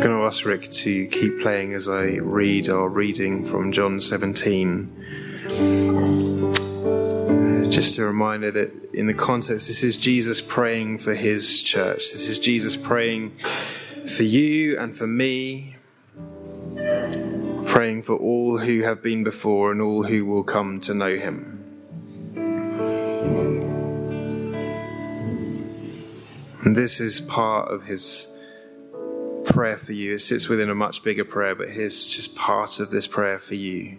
Going to ask Rick to keep playing as I read our reading from John 17. Uh, just a reminder that in the context, this is Jesus praying for his church. This is Jesus praying for you and for me, praying for all who have been before and all who will come to know him. And this is part of his prayer for you. It sits within a much bigger prayer, but here's just part of this prayer for you.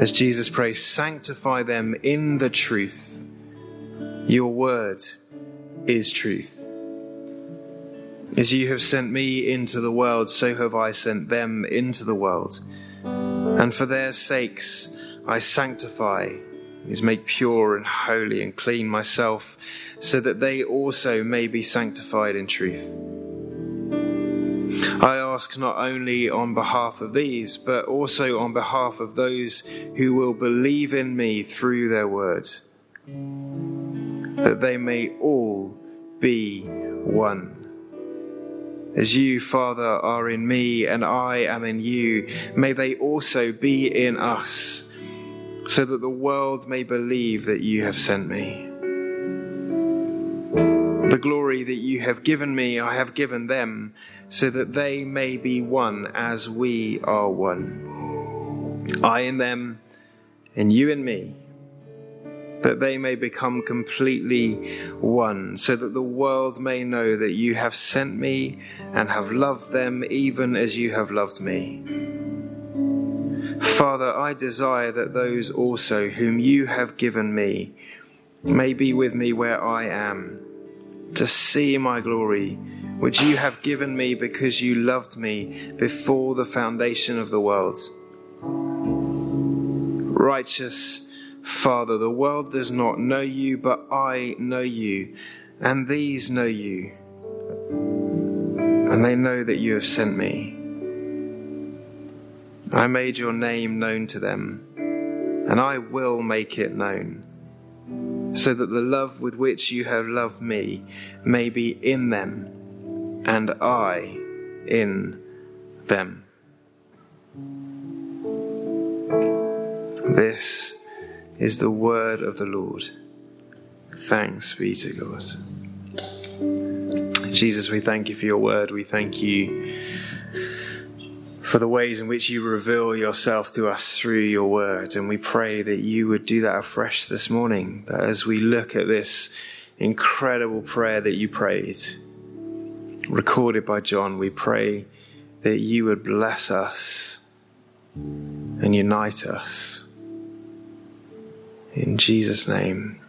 As Jesus prays, sanctify them in the truth. Your word is truth. As you have sent me into the world, so have I sent them into the world. And for their sakes I sanctify is make pure and holy and clean myself, so that they also may be sanctified in truth. Ask not only on behalf of these, but also on behalf of those who will believe in me through their words, that they may all be one. As you, Father, are in me and I am in you, may they also be in us so that the world may believe that you have sent me. The glory that you have given me, I have given them, so that they may be one as we are one. I in them, and you in me, that they may become completely one, so that the world may know that you have sent me and have loved them even as you have loved me. Father, I desire that those also whom you have given me may be with me where I am, to see my glory, which you have given me because you loved me before the foundation of the world. Righteous Father, the world does not know you, but I know you, and these know you, and they know that you have sent me. I made your name known to them, and I will make it known, so that the love with which you have loved me may be in them, and I in them. This is the word of the Lord. Thanks be to God. Jesus, we thank you for your word. We thank you for the ways in which you reveal yourself to us through your word. And we pray that you would do that afresh this morning, that as we look at this incredible prayer that you prayed, recorded by John, we pray that you would bless us and unite us. In Jesus' name,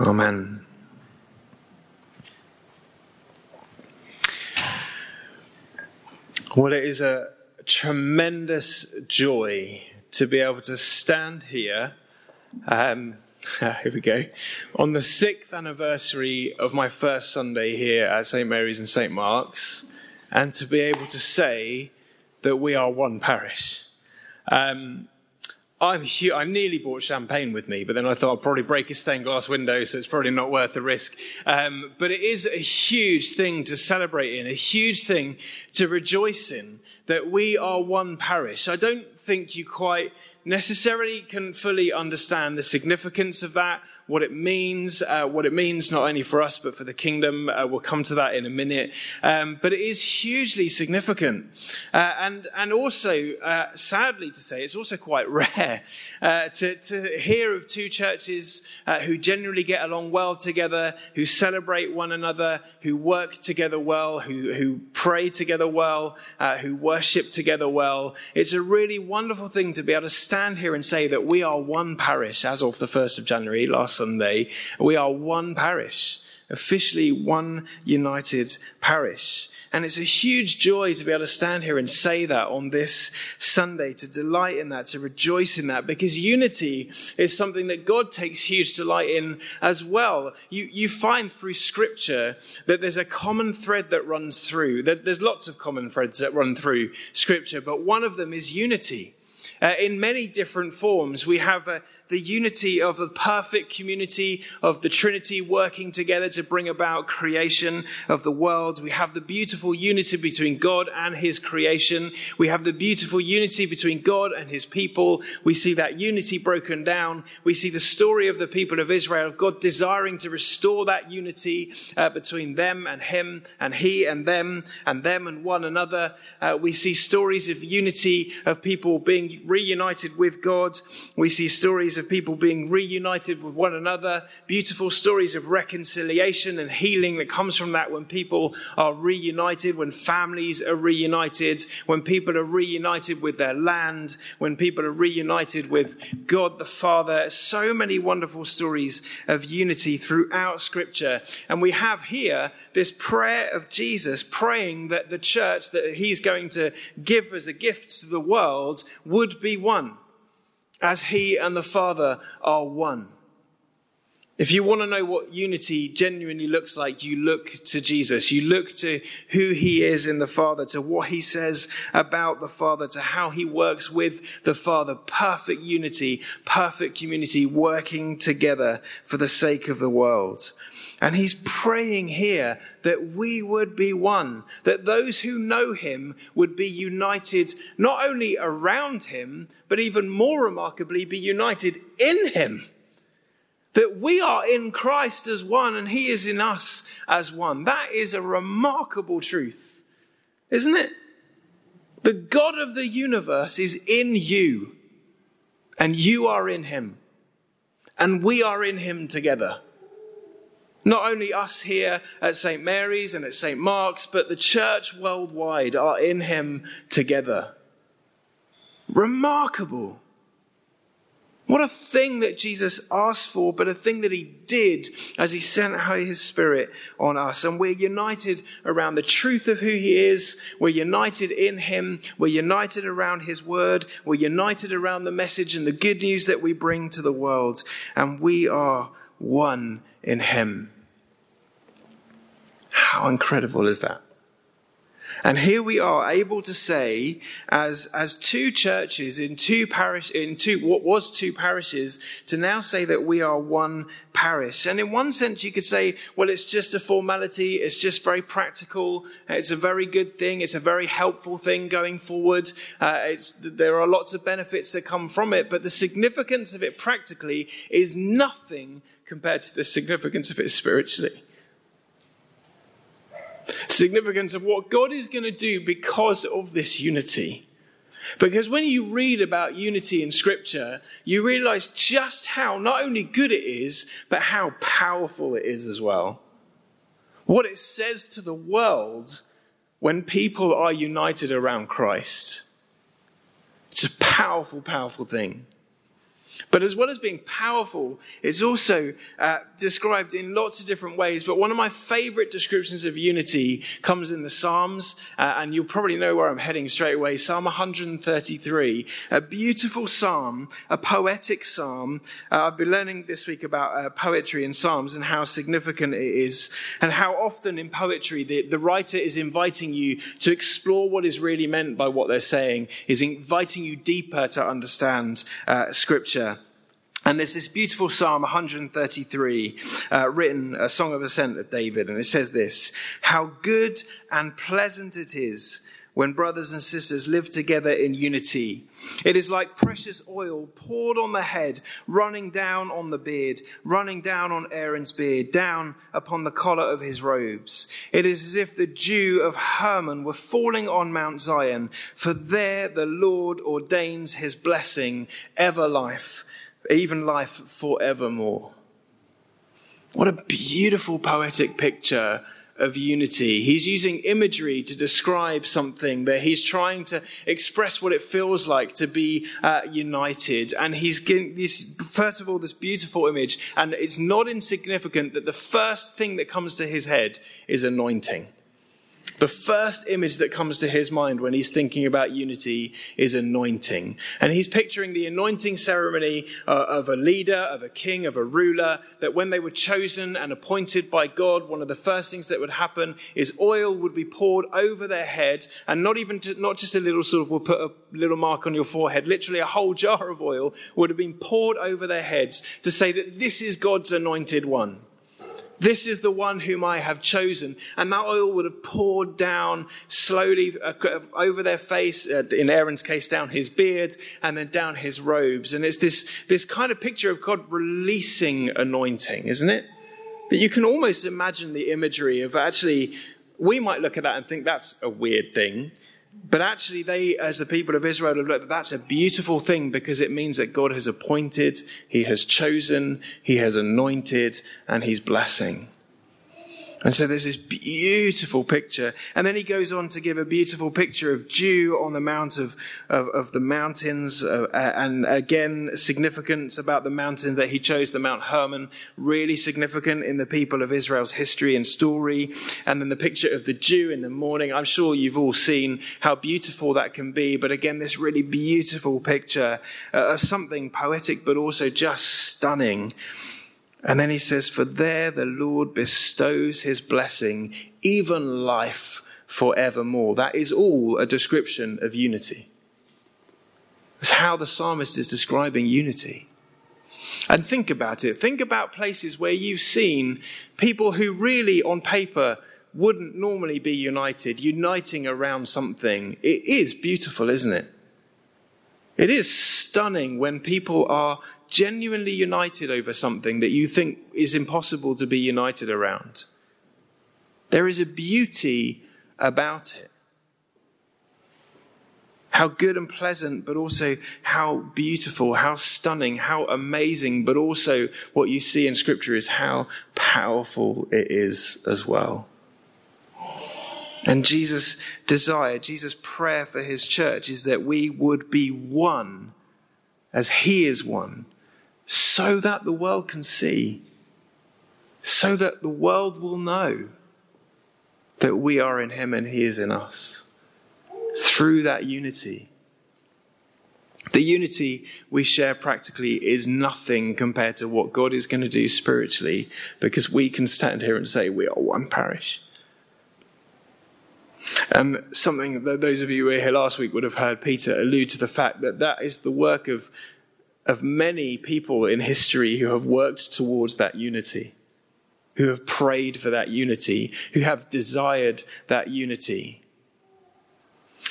Amen. Well, it is a tremendous joy to be able to stand here. Um, here we go. On the sixth anniversary of my first Sunday here at St. Mary's and St. Mark's, and to be able to say that we are one parish. Um, I'm, hu- I nearly bought champagne with me, but then I thought I'd probably break a stained glass window, so it's probably not worth the risk. Um, but it is a huge thing to celebrate in, a huge thing to rejoice in, that we are one parish. I don't think you quite necessarily can fully understand the significance of that, what it means, uh, what it means not only for us but for the kingdom. Uh, we'll come to that in a minute. Um, but it is hugely significant, uh, and and also, uh, sadly to say, it's also quite rare uh, to to hear of two churches uh, who generally get along well together, who celebrate one another, who work together well, who who pray together well, who worship together well. It's a really wonderful thing to be able to stand here and say that we are one parish as of the 1st of January, last Sunday. We are one parish, officially one united parish. And it's a huge joy to be able to stand here and say that on this Sunday, to delight in that, to rejoice in that, because unity is something that God takes huge delight in as well. You, you find through scripture that there's a common thread that runs through. There's lots of common threads that run through scripture, but one of them is unity. Uh, in many different forms. We have uh, the unity of a perfect community of the Trinity working together to bring about creation of the world. We have the beautiful unity between God and his creation. We have the beautiful unity between God and his people. We see that unity broken down. We see the story of the people of Israel, of God desiring to restore that unity uh, between them and him and he and them and them and one another. Uh, we see stories of unity of people being reunited with God. We see stories of people being reunited with one another. Beautiful stories of reconciliation and healing that comes from that when people are reunited, when families are reunited, when people are reunited with their land, when people are reunited with God the Father. So many wonderful stories of unity throughout Scripture. And we have here this prayer of Jesus praying that the church that he's going to give as a gift to the world would be one, as he and the Father are one. If you want to know what unity genuinely looks like, you look to Jesus. You look to who he is in the Father, to what he says about the Father, to how he works with the Father. Perfect unity, perfect community working together for the sake of the world. And he's praying here that we would be one, that those who know him would be united not only around him, but even more remarkably, be united in him that we are in Christ as one and He is in us as one. That is a remarkable truth, isn't it? The God of the universe is in you, and you are in Him, and we are in Him together. Not only us here at St. Mary's and at St. Mark's, but the church worldwide are in Him together. Remarkable. What a thing that Jesus asked for, but a thing that he did as he sent his spirit on us. And we're united around the truth of who he is. We're united in him. We're united around his word. We're united around the message and the good news that we bring to the world. And we are one in him. How incredible is that? And here we are able to say, as, as two churches in two parish, in two, what was two parishes, to now say that we are one parish. And in one sense, you could say, well, it's just a formality. It's just very practical. It's a very good thing. It's a very helpful thing going forward. Uh, there are lots of benefits that come from it, but the significance of it practically is nothing compared to the significance of it spiritually significance of what God is going to do because of this unity. Because when you read about unity in Scripture, you realize just how not only good it is, but how powerful it is as well. What it says to the world when people are united around Christ. It's a powerful, powerful thing. But as well as being powerful, it's also uh, described in lots of different ways. But one of my favorite descriptions of unity comes in the Psalms, uh, and you'll probably know where I'm heading straight away. Psalm 133, a beautiful psalm, a poetic psalm. Uh, I've been learning this week about uh, poetry in Psalms and how significant it is, and how often in poetry the, the writer is inviting you to explore what is really meant by what they're saying, is inviting you deeper to understand uh, Scripture. And there's this beautiful Psalm 133, uh, written, a song of ascent of David, and it says this How good and pleasant it is when brothers and sisters live together in unity. It is like precious oil poured on the head, running down on the beard, running down on Aaron's beard, down upon the collar of his robes. It is as if the dew of Hermon were falling on Mount Zion, for there the Lord ordains his blessing, ever life even life forevermore. What a beautiful poetic picture of unity. He's using imagery to describe something that he's trying to express what it feels like to be uh, united. And he's getting this, first of all, this beautiful image. And it's not insignificant that the first thing that comes to his head is anointing. The first image that comes to his mind when he's thinking about unity is anointing. And he's picturing the anointing ceremony uh, of a leader, of a king, of a ruler, that when they were chosen and appointed by God, one of the first things that would happen is oil would be poured over their head, and not even to, not just a little sort of, we'll put a little mark on your forehead, literally a whole jar of oil would have been poured over their heads to say that this is God's anointed one. This is the one whom I have chosen. And that oil would have poured down slowly uh, over their face, uh, in Aaron's case, down his beard, and then down his robes. And it's this, this kind of picture of God releasing anointing, isn't it? That you can almost imagine the imagery of actually, we might look at that and think that's a weird thing. But actually, they, as the people of Israel, have looked, that's a beautiful thing because it means that God has appointed, He has chosen, He has anointed, and He's blessing. And so there's this beautiful picture. And then he goes on to give a beautiful picture of dew on the mount of, of, of the mountains. Uh, and again, significance about the mountain that he chose, the Mount Hermon, really significant in the people of Israel's history and story. And then the picture of the dew in the morning. I'm sure you've all seen how beautiful that can be. But again, this really beautiful picture uh, of something poetic, but also just stunning. And then he says, For there the Lord bestows his blessing, even life forevermore. That is all a description of unity. That's how the psalmist is describing unity. And think about it. Think about places where you've seen people who really, on paper, wouldn't normally be united, uniting around something. It is beautiful, isn't it? It is stunning when people are genuinely united over something that you think is impossible to be united around. There is a beauty about it. How good and pleasant, but also how beautiful, how stunning, how amazing, but also what you see in Scripture is how powerful it is as well. And Jesus' desire, Jesus' prayer for his church is that we would be one as he is one so that the world can see, so that the world will know that we are in Him and He is in us. Through that unity. The unity we share practically is nothing compared to what God is going to do spiritually because we can stand here and say we are one parish. Um, something that those of you who were here last week would have heard Peter allude to the fact that that is the work of of many people in history who have worked towards that unity, who have prayed for that unity, who have desired that unity.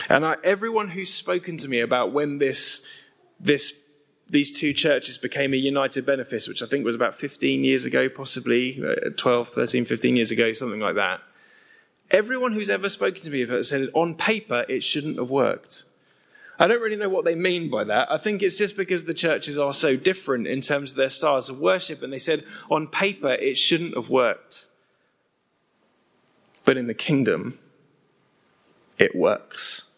And I, everyone who's spoken to me about when this, this, these two churches became a united benefice, which I think was about 15 years ago, possibly uh, 12, 13, 15 years ago, something like that. Everyone who's ever spoken to me about it said on paper it shouldn't have worked. I don't really know what they mean by that. I think it's just because the churches are so different in terms of their styles of worship, and they said on paper it shouldn't have worked. But in the kingdom, it works.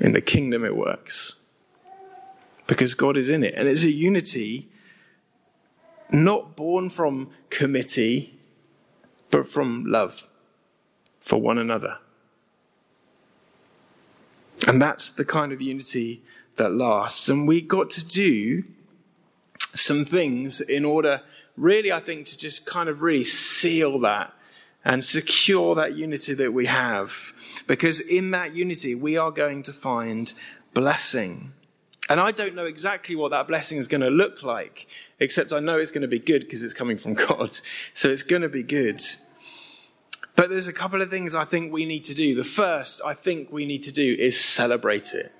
In the kingdom, it works. Because God is in it. And it's a unity not born from committee, but from love for one another. And that's the kind of unity that lasts. And we got to do some things in order, really, I think, to just kind of really seal that and secure that unity that we have. Because in that unity, we are going to find blessing. And I don't know exactly what that blessing is going to look like, except I know it's going to be good because it's coming from God. So it's going to be good. But there's a couple of things I think we need to do. The first I think we need to do is celebrate it.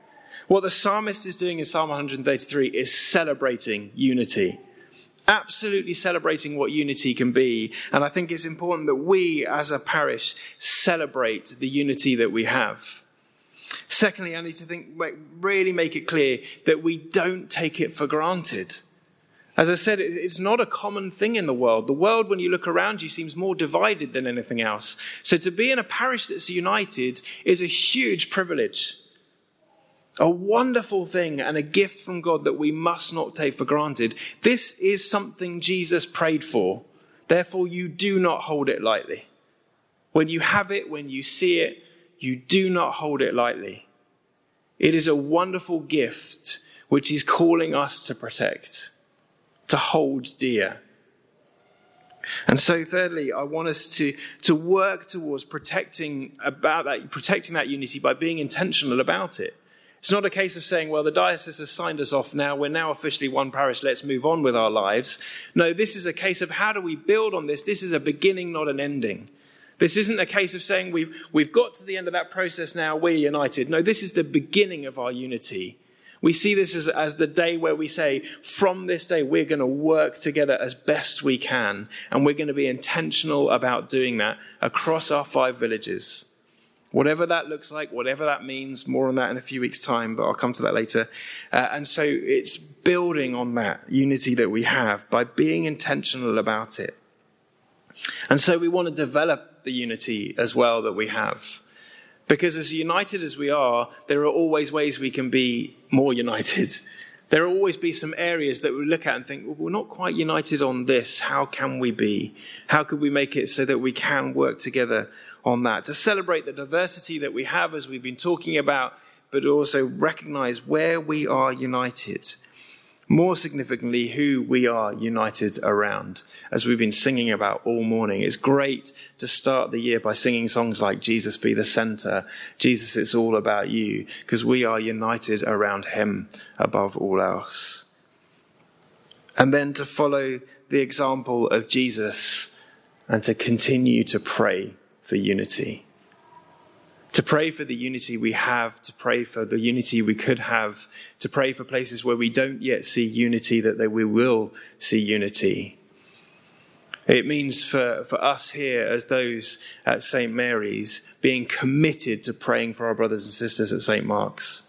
What the psalmist is doing in Psalm 133 is celebrating unity. Absolutely celebrating what unity can be. And I think it's important that we as a parish celebrate the unity that we have. Secondly, I need to think, really make it clear that we don't take it for granted. As I said, it's not a common thing in the world. The world, when you look around you, seems more divided than anything else. So to be in a parish that's united is a huge privilege. A wonderful thing and a gift from God that we must not take for granted. This is something Jesus prayed for. Therefore, you do not hold it lightly. When you have it, when you see it, you do not hold it lightly. It is a wonderful gift which He's calling us to protect, to hold dear. And so, thirdly, I want us to, to work towards protecting about that, protecting that unity by being intentional about it. It's not a case of saying, well, the diocese has signed us off now, we're now officially one parish, let's move on with our lives. No, this is a case of how do we build on this? This is a beginning, not an ending. This isn't a case of saying we've, we've got to the end of that process now, we're united. No, this is the beginning of our unity. We see this as, as the day where we say, from this day, we're going to work together as best we can, and we're going to be intentional about doing that across our five villages. Whatever that looks like, whatever that means, more on that in a few weeks' time, but I'll come to that later. Uh, and so it's building on that unity that we have by being intentional about it. And so we want to develop the unity as well that we have. Because as united as we are, there are always ways we can be more united. There will always be some areas that we look at and think, well, we're not quite united on this. How can we be? How could we make it so that we can work together on that, to celebrate the diversity that we have as we've been talking about, but also recognize where we are united. More significantly, who we are united around, as we've been singing about all morning. It's great to start the year by singing songs like Jesus be the center, Jesus, it's all about you, because we are united around Him above all else. And then to follow the example of Jesus and to continue to pray for unity. To pray for the unity we have, to pray for the unity we could have, to pray for places where we don't yet see unity, that we will see unity. It means for, for us here, as those at St. Mary's, being committed to praying for our brothers and sisters at St. Mark's,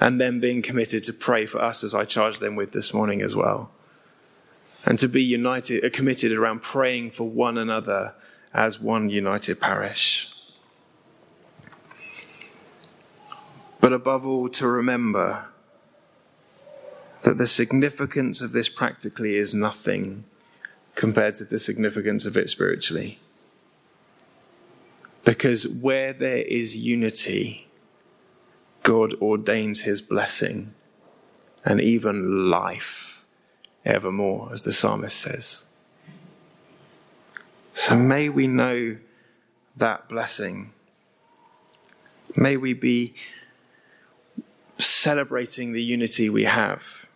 and then being committed to pray for us, as I charged them with this morning as well. And to be united, uh, committed around praying for one another as one united parish. But above all, to remember that the significance of this practically is nothing compared to the significance of it spiritually. Because where there is unity, God ordains his blessing and even life evermore, as the psalmist says. So may we know that blessing. May we be celebrating the unity we have.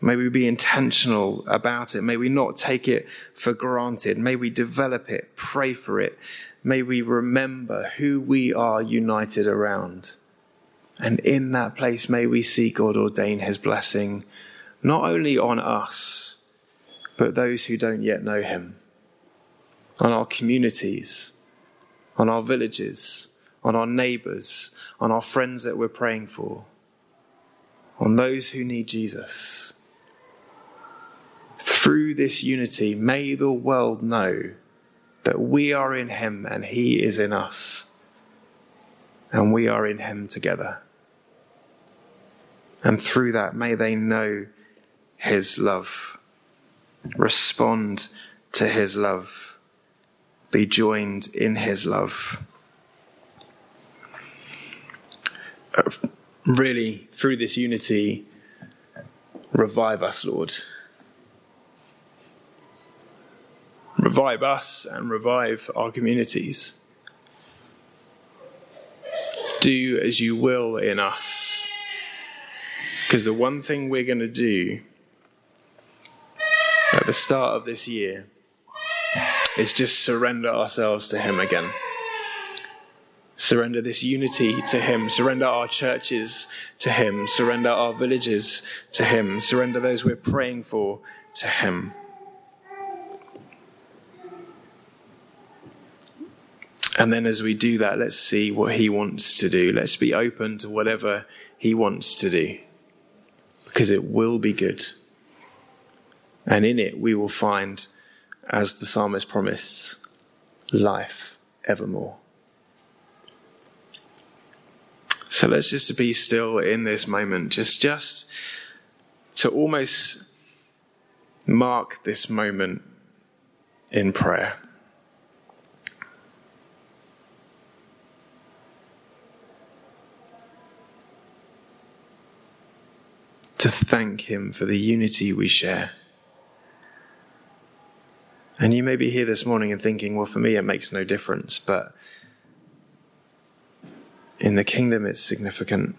May we be intentional about it. May we not take it for granted. May we develop it, pray for it. May we remember who we are united around. And in that place, may we see God ordain his blessing, not only on us, but those who don't yet know him on our communities, on our villages, on our neighbors, on our friends that we're praying for, on those who need Jesus. Through this unity, may the world know that we are in Him and He is in us, and we are in Him together. And through that, may they know His love, respond to His love be joined in his love. Uh, Uh, really, through this unity, revive us, Lord. Revive us and revive our communities. Do as you will in us. Because the one thing we're going to do at the start of this year is just surrender ourselves to Him again. Surrender this unity to Him. Surrender our churches to Him. Surrender our villages to Him. Surrender those we're praying for to Him. And then as we do that, let's see what He wants to do. Let's be open to whatever He wants to do. Because it will be good. And in it, we will find as the psalmist promised, life evermore. So let's just be still in this moment, just just to almost mark this moment in prayer. To thank Him for the unity we share. And you may be here this morning and thinking, well, for me, it makes no difference, but in the kingdom, it's significant.